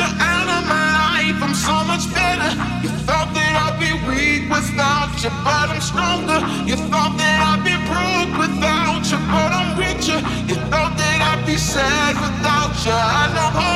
you out of my life, I'm so much better. You thought that I'd be weak without you, but I'm stronger. You thought that I'd be broke without you, but I'm richer. You thought that I'd be sad without you. I know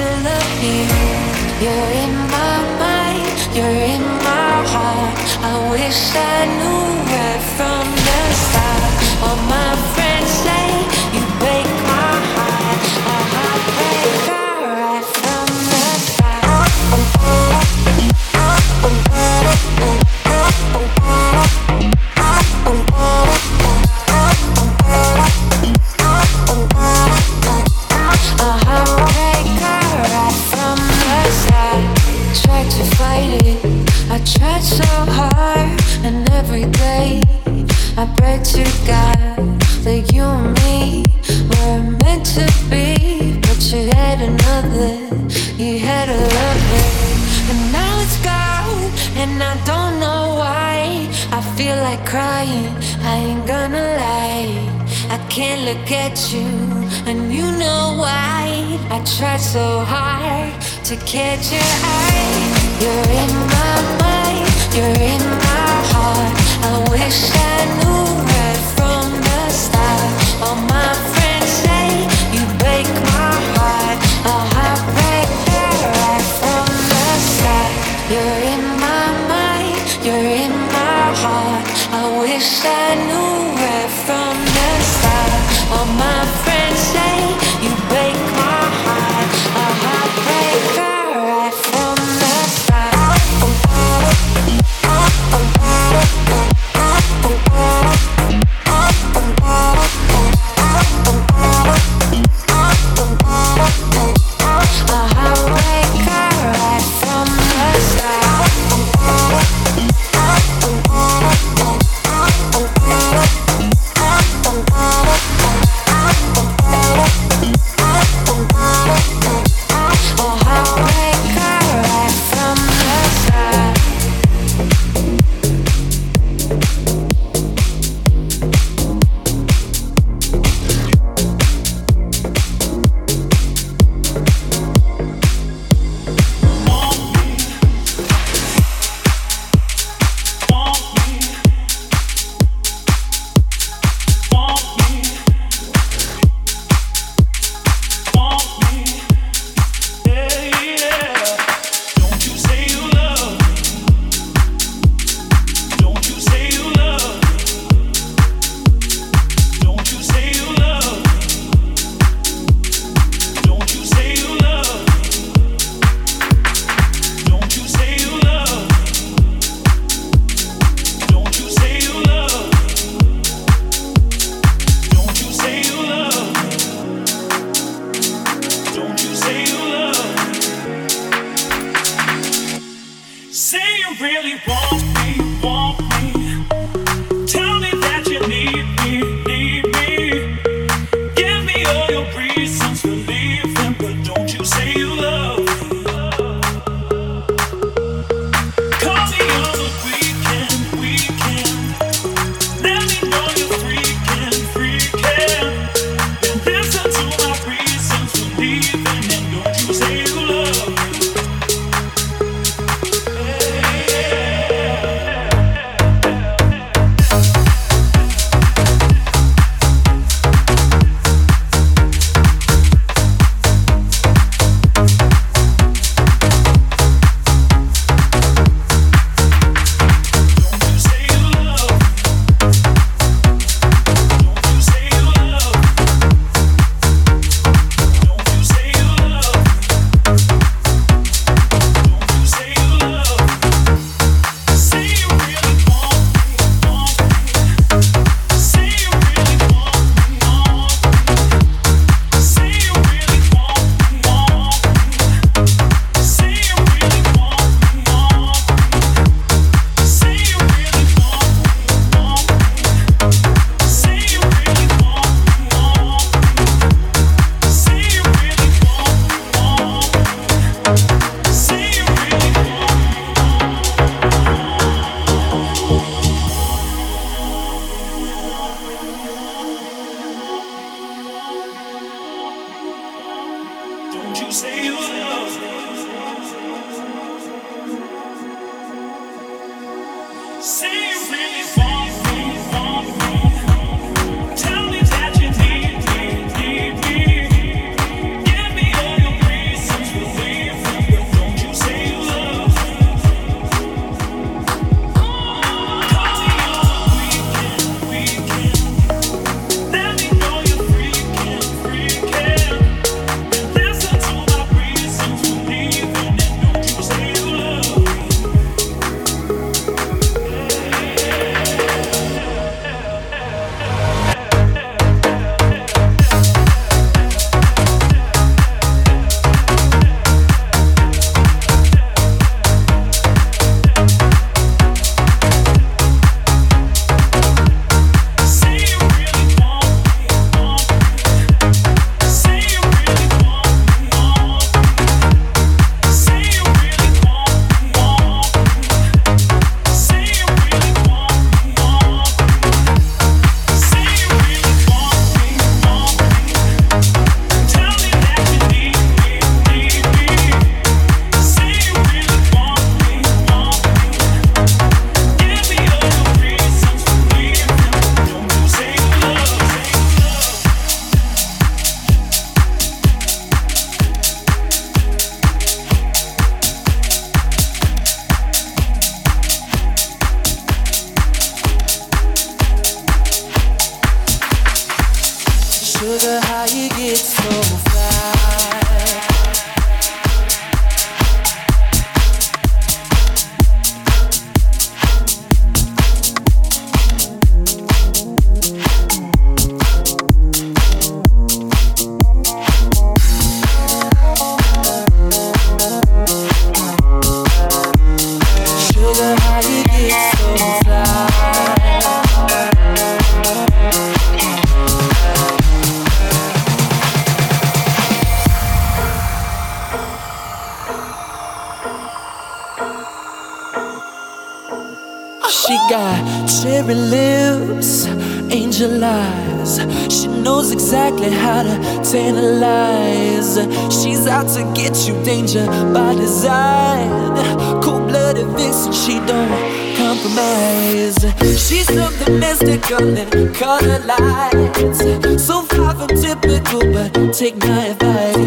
still love you. You're in my mind, you're in my heart. I wish I knew right from the start. All my friends say you break. crying, I ain't gonna lie. I can't look at you, and you know why. I try so hard to catch your eye. You're in my mind, you're in my heart. I wish I knew.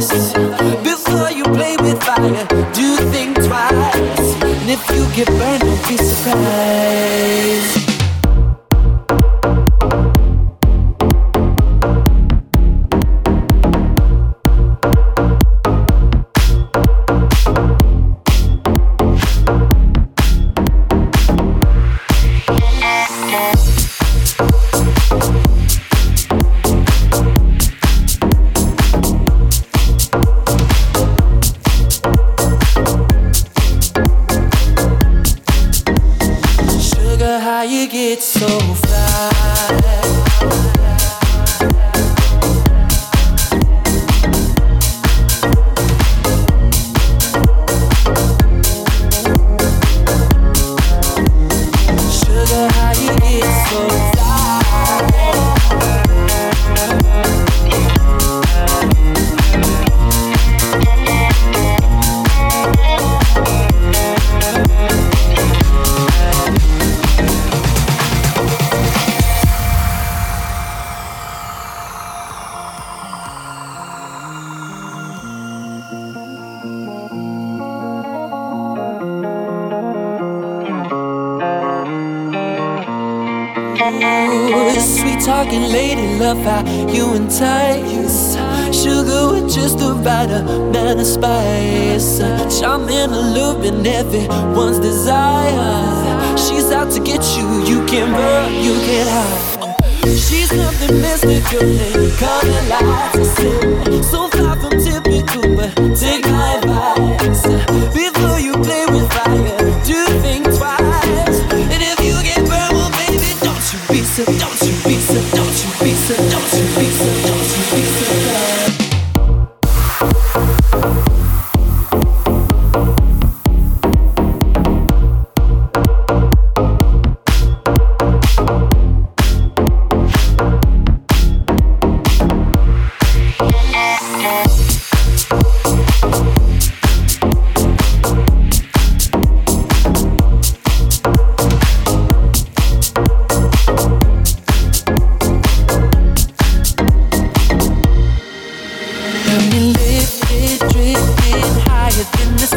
choices. Before you play with fire, do think twice. And if you get burned, don't be surprised. feeling lifted, drifting higher than the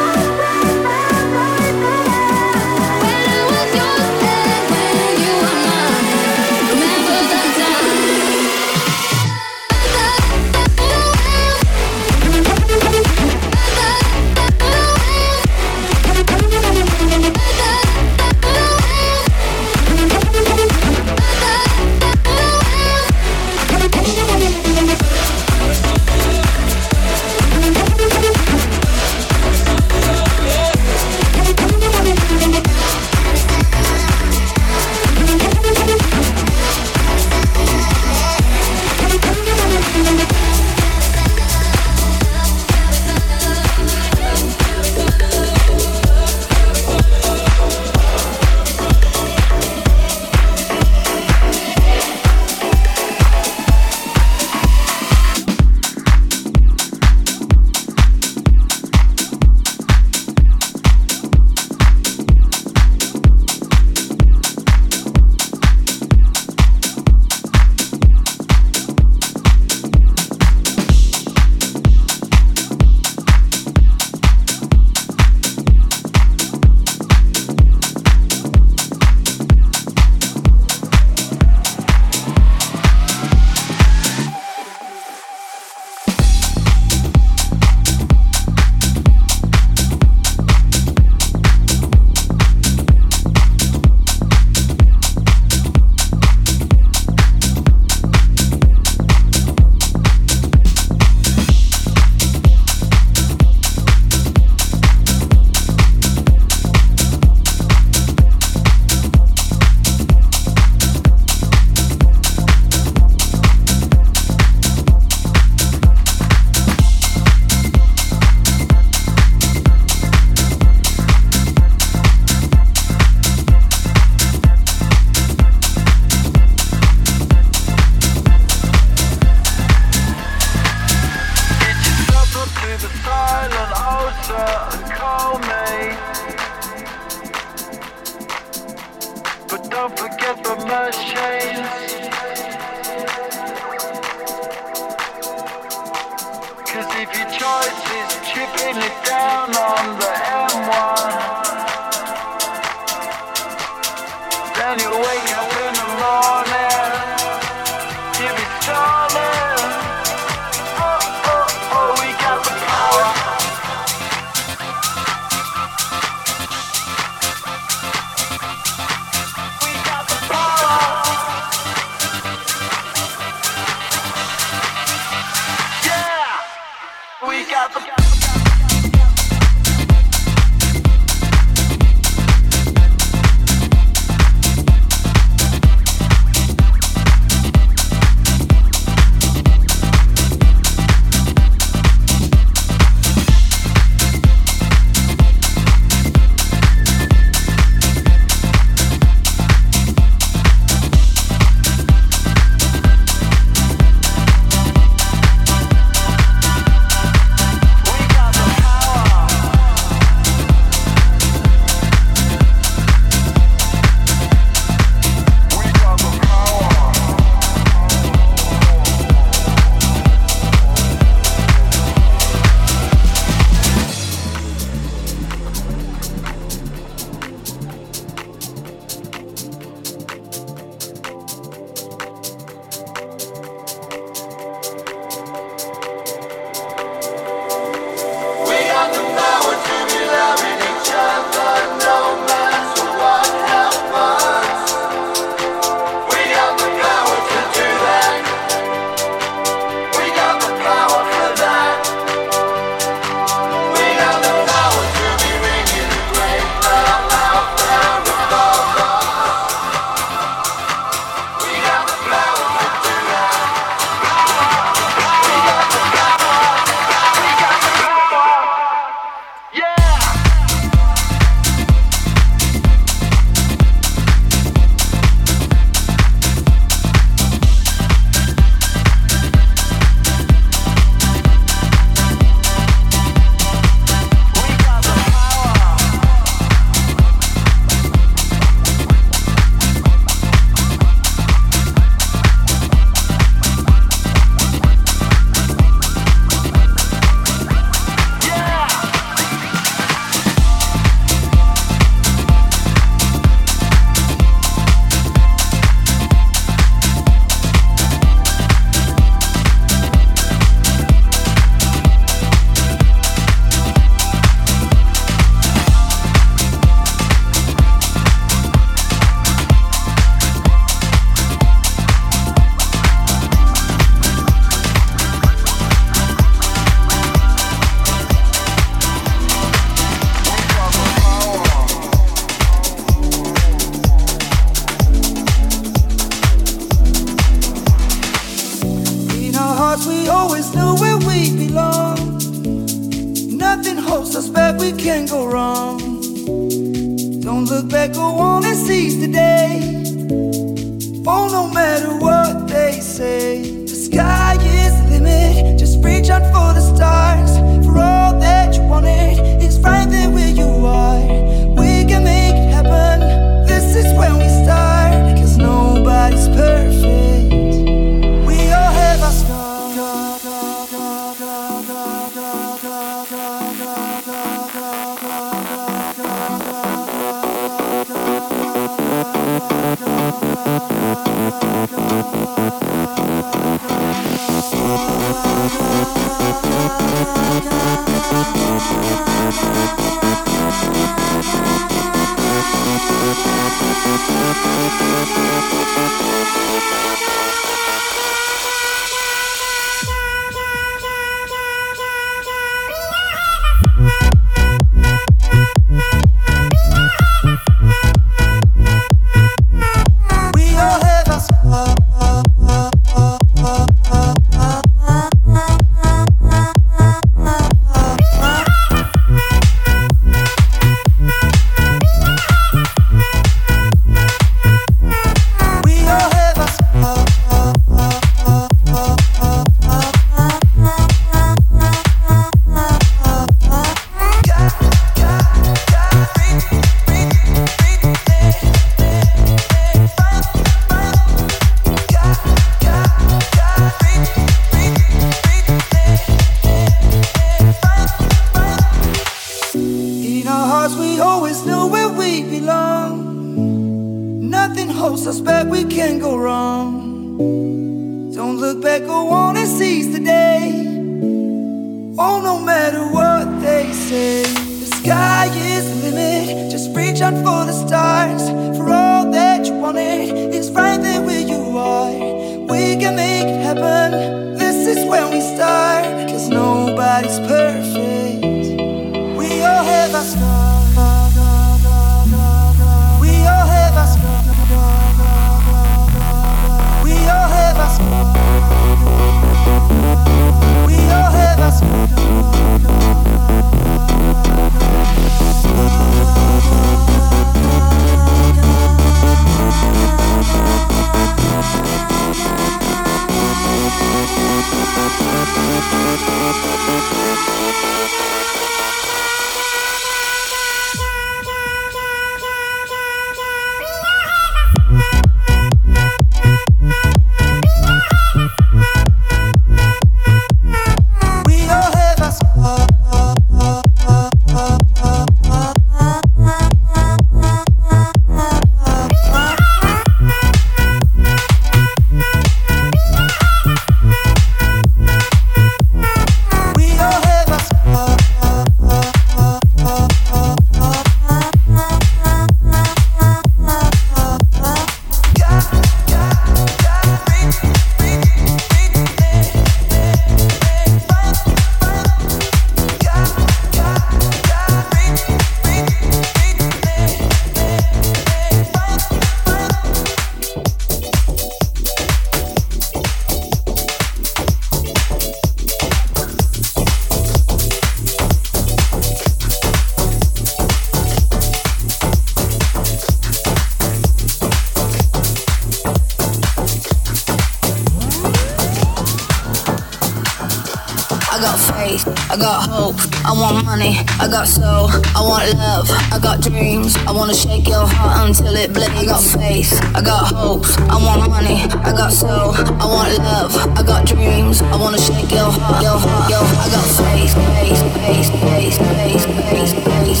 I wanna shake your heart until it bleeds. I got faith, I got hopes, I want money, I got soul, I want love, I got dreams. I wanna shake your heart, your heart, your heart. I got faith, faith, faith, faith, faith, faith, faith,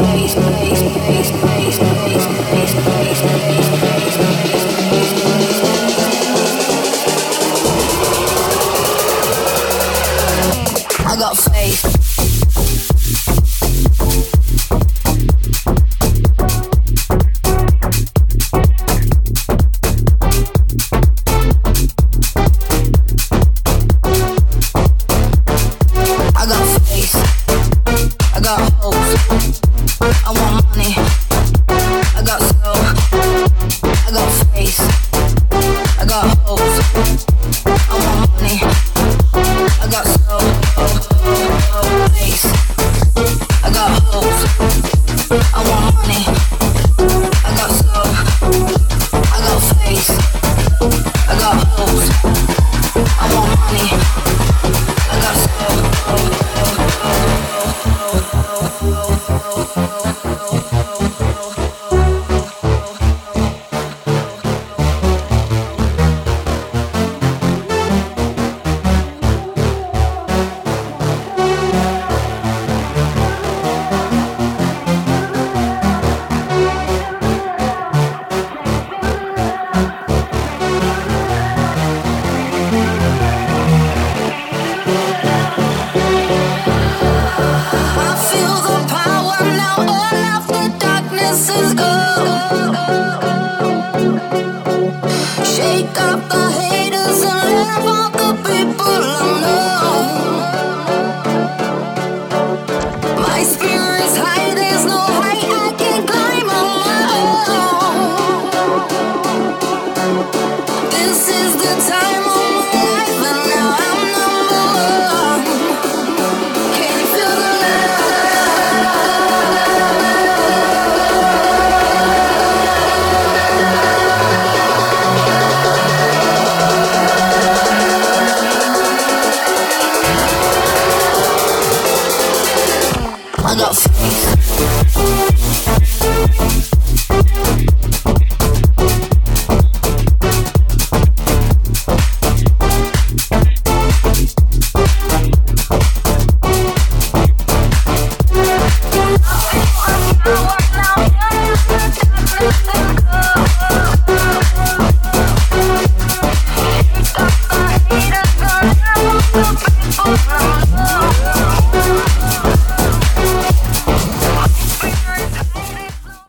faith, faith, faith, faith.